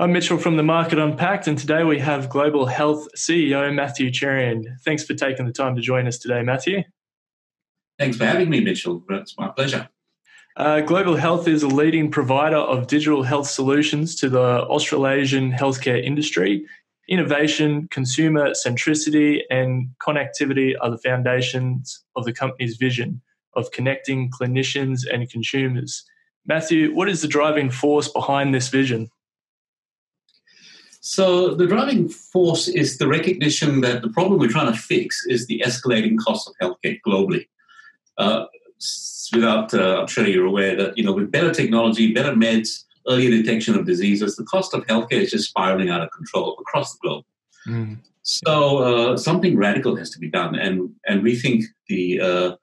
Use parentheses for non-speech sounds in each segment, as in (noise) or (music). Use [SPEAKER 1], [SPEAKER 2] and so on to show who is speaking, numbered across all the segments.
[SPEAKER 1] I'm Mitchell from the Market Unpacked, and today we have Global Health CEO Mathew Cherian. Thanks for taking the time to join us today, Mathew.
[SPEAKER 2] Thanks for having me, Mitchell. It's my pleasure.
[SPEAKER 1] Uh, Global Health is a leading provider of digital health solutions to the Australasian healthcare industry. Innovation, consumer centricity, and connectivity are the foundations of the company's vision of connecting clinicians and consumers. Mathew, what is the driving force behind this vision?
[SPEAKER 2] So the driving force is the recognition that the problem we're trying to fix is the escalating cost of healthcare globally. Uh, without, uh, I'm sure you're aware that you know with better technology, better meds, earlier detection of diseases, the cost of healthcare is just spiraling out of control across the globe. Mm. So uh, something radical has to be done, and and we think the uh,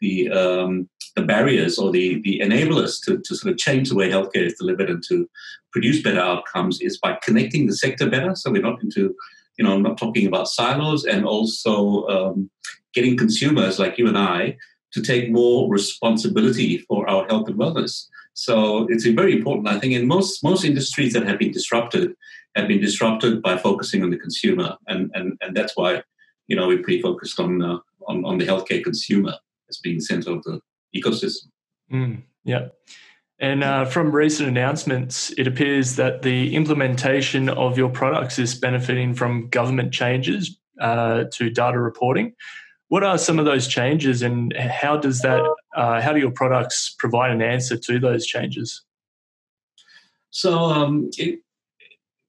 [SPEAKER 2] the um, the barriers or the, the enablers to, to sort of change the way healthcare is delivered and to produce better outcomes is by connecting the sector better. So we're not into, you know, I'm not talking about silos and also um, getting consumers like you and I to take more responsibility for our health and wellness. So it's very important, I think, in most most industries that have been disrupted have been disrupted by focusing on the consumer, and and, and that's why you know we're pretty focused on uh, on, on the healthcare consumer as being center of the ecosystem.
[SPEAKER 1] Mm, yeah. And uh, from recent announcements, it appears that the implementation of your products is benefiting from government changes uh, to data reporting. What are some of those changes, and how does that? Uh, how do your products provide an answer to those changes?
[SPEAKER 2] So um, it,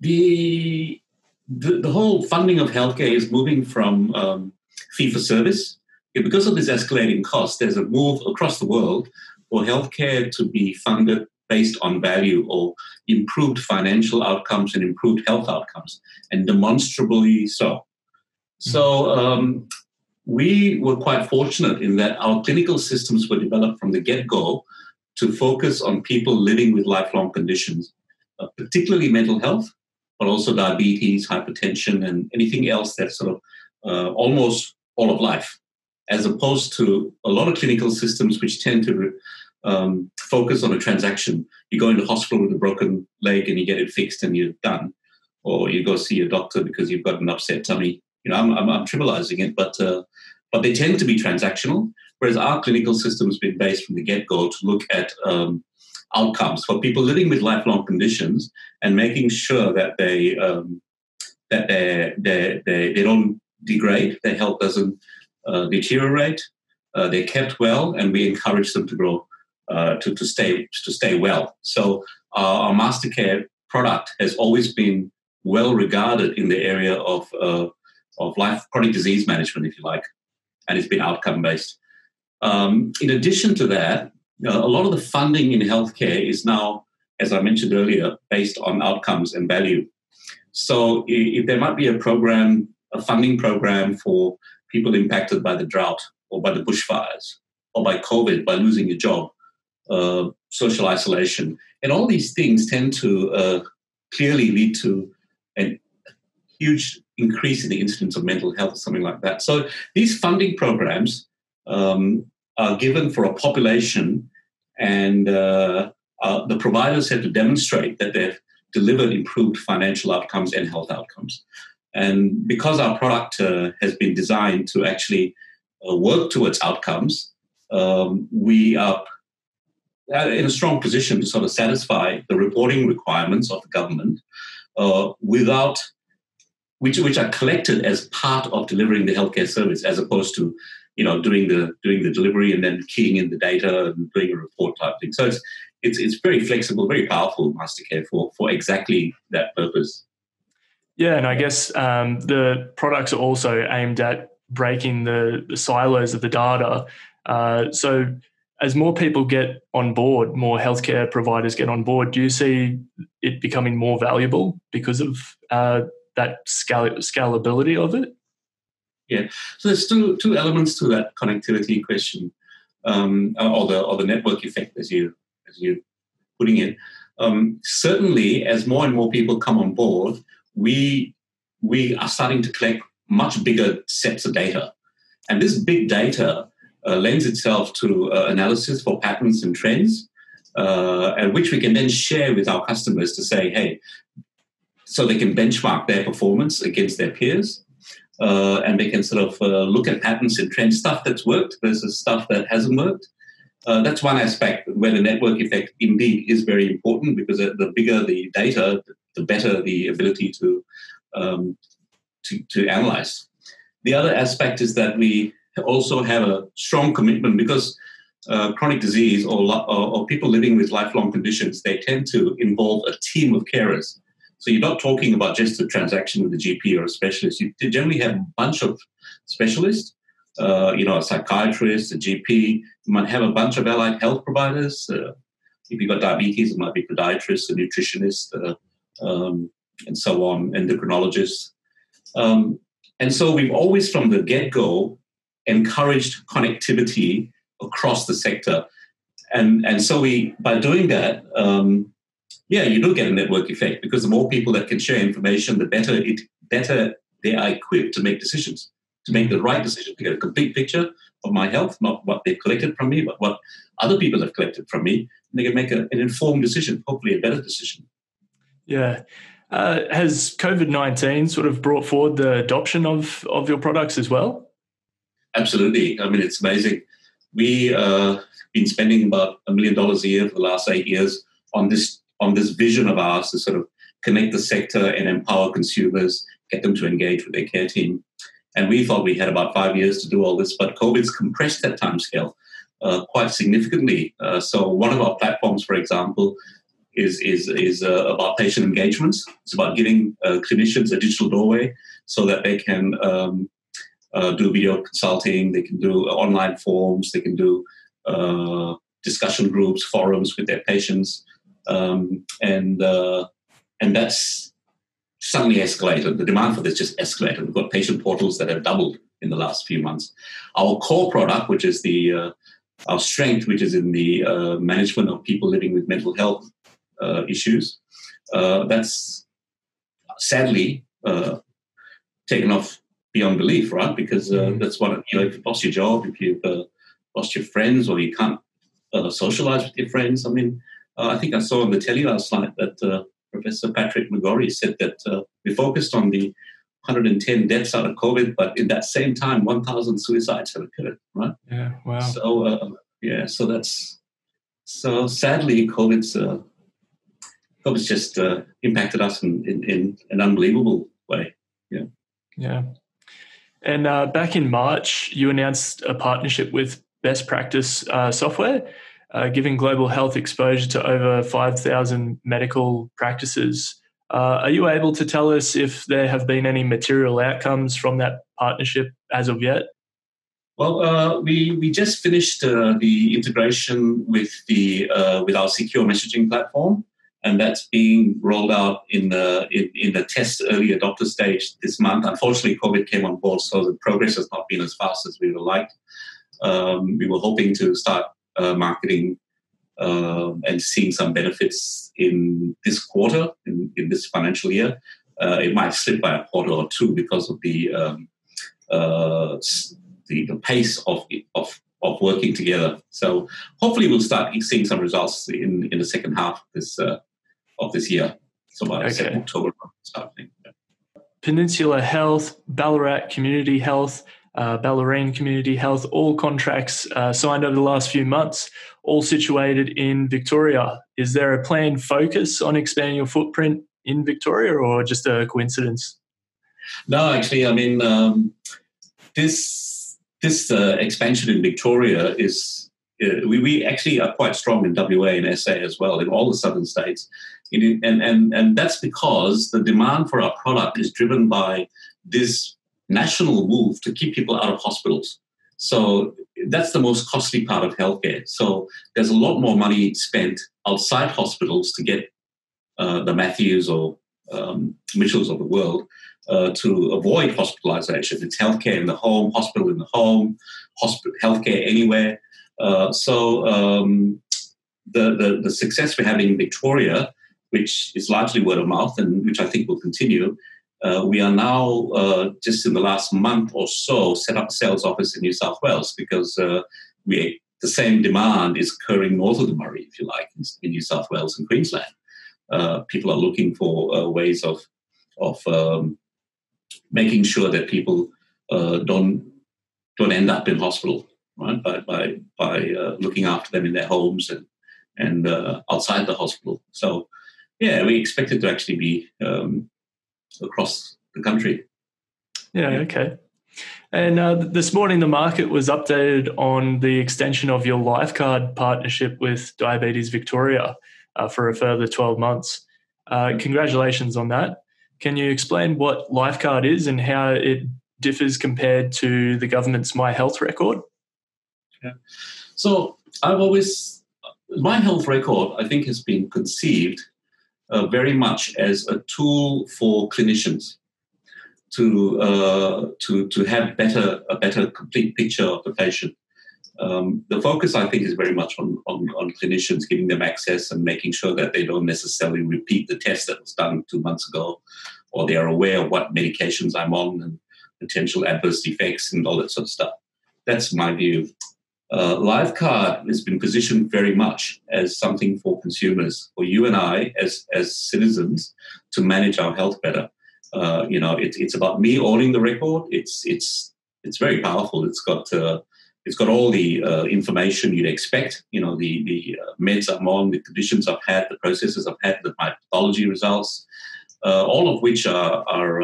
[SPEAKER 2] the, the, the whole funding of healthcare is moving from um, fee for service because of this escalating cost, there's a move across the world for healthcare to be funded based on value or improved financial outcomes and improved health outcomes, and demonstrably so. So, um, we were quite fortunate in that our clinical systems were developed from the get go to focus on people living with lifelong conditions, uh, particularly mental health, but also diabetes, hypertension, and anything else that's sort of uh, almost all of life as opposed to a lot of clinical systems which tend to um, focus on a transaction. You go into hospital with a broken leg and you get it fixed and you're done, or you go see a doctor because you've got an upset tummy. You know, I'm, I'm, I'm trivializing it, but uh, but they tend to be transactional. Whereas our clinical system has been based from the get go to look at um, outcomes for people living with lifelong conditions and making sure that they um, that they, they, they, don't degrade, their health doesn't deteriorate. Uh, they're kept well, and we encourage them to grow uh, to, to stay to stay well. So our Mastercare product has always been well regarded in the area of of life chronic disease management, if you like, and it's been outcome based. Um, in addition to that, a lot of the funding in healthcare is now, as I mentioned earlier, based on outcomes and value. So if there might be a program, a funding program for people impacted by the drought or by the bushfires or by COVID, by losing your job, uh, social isolation. And all these things tend to uh, clearly lead to a huge increase in the incidence of mental health, or something like that. So these funding programs um, are given for a population, and uh, uh the providers have to demonstrate that they've delivered improved financial outcomes and health outcomes. And because our product uh, has been designed to actually uh, work towards outcomes, um, we are in a strong position to sort of satisfy the reporting requirements of the government uh, without which which are collected as part of delivering the healthcare service as opposed to you know doing the doing the delivery and then keying in the data and doing a report type thing. So it's it's, it's very flexible very powerful mastercare for for exactly that purpose
[SPEAKER 1] yeah, and I guess um, the products are also aimed at breaking the, the silos of the data. Uh, so, as more people get on board, more healthcare providers get on board, do you see it becoming more valuable because of uh, that scalability of it?
[SPEAKER 2] Yeah, so there's two, two elements to that connectivity question, um, or the or the network effect, as you as you putting it. Um, certainly, as more and more people come on board, we we are starting to collect much bigger sets of data, and this big data uh, lends itself to uh, analysis for patterns and trends, uh, and which we can then share with our customers to say, hey, so they can benchmark their performance against their peers. Uh, and they can sort of uh, look at patterns and trends, stuff that's worked versus stuff that hasn't worked. Uh, that's one aspect where the network effect indeed is very important because the bigger the data, the better the ability to um, to, to analyze. The other aspect is that we also have a strong commitment because uh, chronic disease or, or, or, people living with lifelong conditions, they tend to involve a team of carers. So you're not talking about just a transaction with a GP or a specialist. You generally have a bunch of specialists, uh, you know, a psychiatrist, a GP. You might have a bunch of allied health providers. Uh, if you've got diabetes, it might be podiatrist, a nutritionist, uh, um, and so on, endocrinologist. Um, and so we've always, from the get go, encouraged connectivity across the sector. And, and so we, by doing that, um, yeah, you do get a network effect because the more people that can share information, the better it better they are equipped to make decisions, to make the right decision, to get a complete picture of my health, not what they've collected from me, but what other people have collected from me. And they can make a, an informed decision, hopefully a better decision.
[SPEAKER 1] Yeah. Uh, has COVID 19 sort of brought forward the adoption of, of your products as well?
[SPEAKER 2] Absolutely. I mean, it's amazing. We uh, been spending about a million dollars a year for the last eight years on this on this vision of ours to sort of connect the sector and empower consumers, get them to engage with their care team. And we thought we had about five years to do all this, but COVID's compressed that timescale uh, quite significantly. Uh, so one of our platforms, for example, is is is uh, about patient engagements. It's about giving uh, clinicians a digital doorway so that they can um, uh, do video consulting, they can do online forms, they can do uh, discussion groups, forums with their patients, um, and uh, and that's suddenly escalated. The demand for this just escalated. We've got patient portals that have doubled in the last few months. Our core product, which is the uh, our strength, which is in the management of people living with mental health issues, uh, that's sadly uh, taken off beyond belief, right? Because mm. that's what you know. If you've lost your job, if you've lost your friends, or you can't socialize with your friends, I mean, uh, I think I saw on the telly last night that uh, Professor Patrick McGorry said that uh, we focused on the 110 deaths out of COVID, but in that same time, 1,000 suicides have occurred, right?
[SPEAKER 1] Yeah, wow.
[SPEAKER 2] So, uh, yeah, so that's so sadly, COVID's uh, COVID's just uh, impacted us in, in, in, an unbelievable way. Yeah.
[SPEAKER 1] Yeah. And uh, back in March, you announced a partnership with Best Practice uh, Software uh, giving global health exposure to over 5,000 medical practices. Uh, are you able to tell us if there have been any material outcomes from that partnership as of yet?
[SPEAKER 2] Well, uh, we, we just finished uh, the integration with the uh, with our secure messaging platform, and that's being rolled out in the in, in the test early adopter stage this month. Unfortunately, COVID came on board, so the progress has not been as fast as we would like. Um, we were hoping to start uh, marketing uh, and seeing some benefits in this quarter, in, in this financial year. Uh, it might slip by a quarter or two because of the um, uh, the, the, pace of, of of working together. So hopefully we'll start seeing some results in, in the second half of this uh, of this year. So by okay. October starting.
[SPEAKER 1] Peninsula Health, Ballarat Community Health, uh, Bellarine Community Health, all contracts uh, signed over the last few months, all situated in Victoria. Is there a planned focus on expanding your footprint in Victoria or just a coincidence?
[SPEAKER 2] No, actually, I mean, um, this, this uh, expansion in Victoria is, uh, we, we actually are quite strong in WA and SA as well, in all the southern states. And, and, and that's because the demand for our product is driven by this national move to keep people out of hospitals. So that's the most costly part of healthcare. So there's a lot more money spent outside hospitals to get uh, the Mathews or um, Mitchells of the world uh, to avoid hospitalization. It's healthcare in the home, hospital in the home, hospital healthcare anywhere. Uh, so um, the, the, the success we're having in Victoria, which is largely word of mouth and which I think will continue, uh, we are now uh, just in the last month or so set up a sales office in New South Wales because uh, we the same demand is occurring north of the Murray, if you like, in, in New South Wales and Queensland. Uh, people are looking for uh, ways of of um, making sure that people uh, don't don't end up in hospital, right? By by by looking after them in their homes and and outside the hospital. So, yeah, we expect it to actually be um, across the country.
[SPEAKER 1] Yeah. Okay. And uh, this morning, the market was updated on the extension of your LifeCard partnership with Diabetes Victoria uh, for a further 12 months. Uh, congratulations on that. Can you explain what LifeCard is and how it differs compared to the government's My Health record?
[SPEAKER 2] Yeah. So I've always, My Health record, I think, has been conceived uh, very much as a tool for clinicians to uh, to to have better a better complete picture of the patient. Um, the focus, I think, is very much on, on, on clinicians giving them access and making sure that they don't necessarily repeat the test that was done two months ago, or they are aware of what medications I'm on and potential adverse effects and all that sort of stuff. That's my view. Uh, LifeCard has been positioned very much as something for consumers, for you and I as, as citizens, to manage our health better. Uh, you know, it, it's about me owning the record. It's it's it's very powerful. It's got uh, it's got all the uh, information you'd expect. You know, the the uh, meds I'm on, the conditions I've had, the processes I've had, the, my pathology results, uh, all of which are are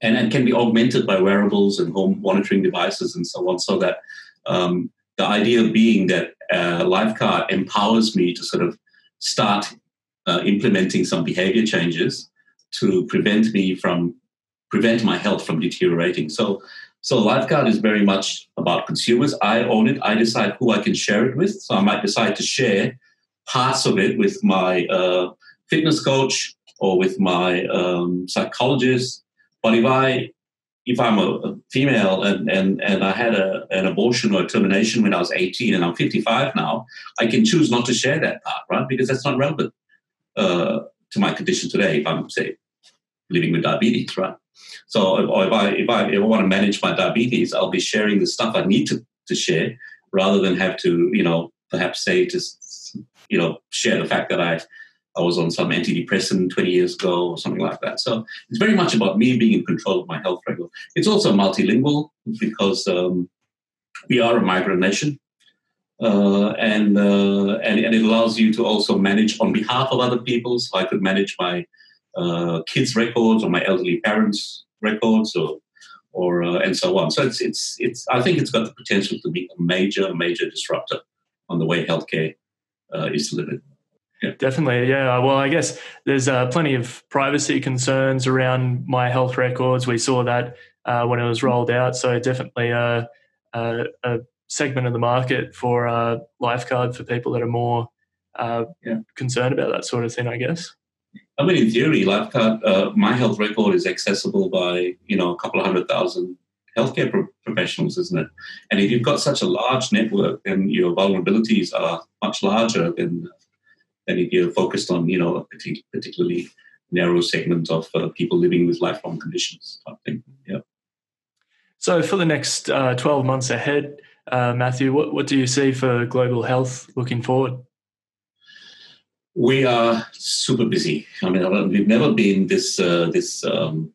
[SPEAKER 2] and, and can be augmented by wearables and home monitoring devices and so on. So that um, the idea being that uh, LifeCard empowers me to sort of start uh, implementing some behavior changes to prevent me from prevent my health from deteriorating. So so LifeCard is very much about consumers. I own it. I decide who I can share it with. So I might decide to share parts of it with my uh, fitness coach or with my um, psychologist. But if I if I'm a, female and, and, and I had a, an abortion or a termination when I was 18 and I'm 55 now, I can choose not to share that part, right? Because that's not relevant uh, to my condition today if I'm, say, living with diabetes, right? So or if I if I if I want to manage my diabetes, I'll be sharing the stuff I need to, to share rather than have to, you know, perhaps say just you know, share the fact that I I was on some antidepressant 20 years ago or something like that. So it's very much about me being in control of my health record. It's also multilingual because um, we are a migrant nation. Uh, and, uh, and and it allows you to also manage on behalf of other people. So I could manage my uh, kids' records or my elderly parents' records or or uh, and so on. So it's it's it's I think it's got the potential to be a major major disruptor on the way healthcare uh, is delivered.
[SPEAKER 1] Definitely, yeah. Well, I guess there's uh, plenty of privacy concerns around my health records. We saw that uh, when it was rolled out, so definitely a, a, a segment of the market for uh, LifeCard for people that are more uh, yeah. concerned about that sort of thing. I guess.
[SPEAKER 2] I mean, in theory, LifeCard, uh, my health record is accessible by you know a couple of hundred thousand healthcare pro- professionals, isn't it? And if you've got such a large network, then your vulnerabilities are much larger than than if you're focused on you know a particularly narrow segment of uh, people living with lifelong conditions. I think, yeah.
[SPEAKER 1] So, for the next uh, 12 months ahead, uh, Mathew, what, what do you see for global health looking forward?
[SPEAKER 2] We are super busy. I mean, we've never been this uh, this um,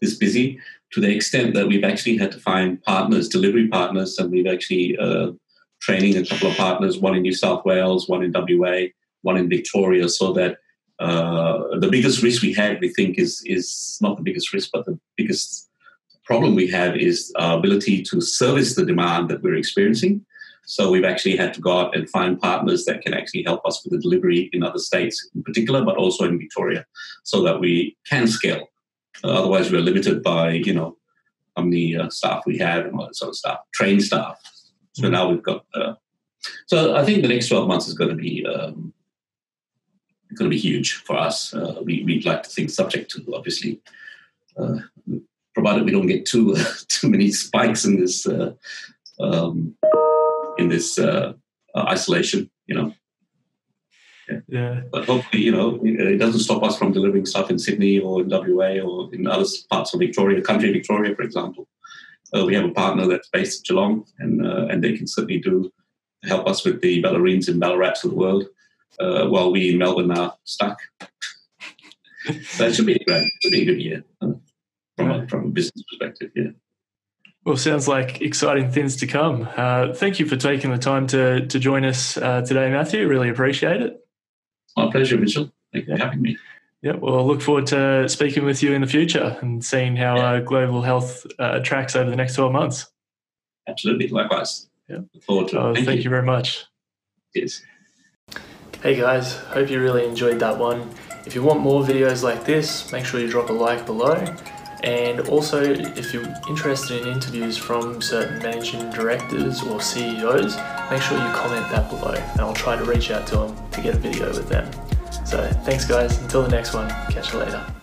[SPEAKER 2] this busy to the extent that we've actually had to find partners, delivery partners, and we've actually uh, training a couple of partners, one in New South Wales, one in WA, one in Victoria, so that uh, the biggest risk we have, we think, is is not the biggest risk, but the biggest problem we have is our ability to service the demand that we're experiencing. So we've actually had to go out and find partners that can actually help us with the delivery in other states in particular, but also in Victoria, so that we can scale. Uh, otherwise, we're limited by you know how many uh, staff we have and all that sort of stuff, trained staff. So mm-hmm. now we've got. Uh, so I think the next twelve months is going to be um, going to be huge for us. Uh, we, would like to think, subject to obviously, uh, provided we don't get too (laughs) too many spikes in this. Uh, um, in this uh, uh, isolation, you know.
[SPEAKER 1] Yeah. yeah.
[SPEAKER 2] But hopefully, you know, it doesn't stop us from delivering stuff in Sydney or in WA or in other parts of Victoria, country Victoria, for example. We have a partner that's based in Geelong, and uh, and they can certainly do help us with the bellarines and Ballarats of the world, uh, while we in Melbourne are stuck. so it should be great. It should be a good year from, a, from a business perspective. Yeah.
[SPEAKER 1] Well, sounds like exciting things to come. Uh, thank you for taking the time to to join us uh, today, Mathew. Really appreciate it.
[SPEAKER 2] My pleasure, Mitchell. Thank you for having me.
[SPEAKER 1] Yeah, well, I look forward to speaking with you in the future and seeing how uh, global health uh, tracks over the next 12 months.
[SPEAKER 2] Absolutely. Likewise.
[SPEAKER 1] Yeah.
[SPEAKER 2] Look forward to it.
[SPEAKER 1] Oh,
[SPEAKER 2] thank,
[SPEAKER 1] thank
[SPEAKER 2] you.
[SPEAKER 1] you very much.
[SPEAKER 2] Cheers.
[SPEAKER 1] Hey guys, hope you really enjoyed that one. If you want more videos like this, make sure you drop a like below. And also, if you're interested in interviews from certain managing directors or CEOs, make sure you comment that below and I'll try to reach out to them to get a video with them. So thanks guys, until the next one, catch you later.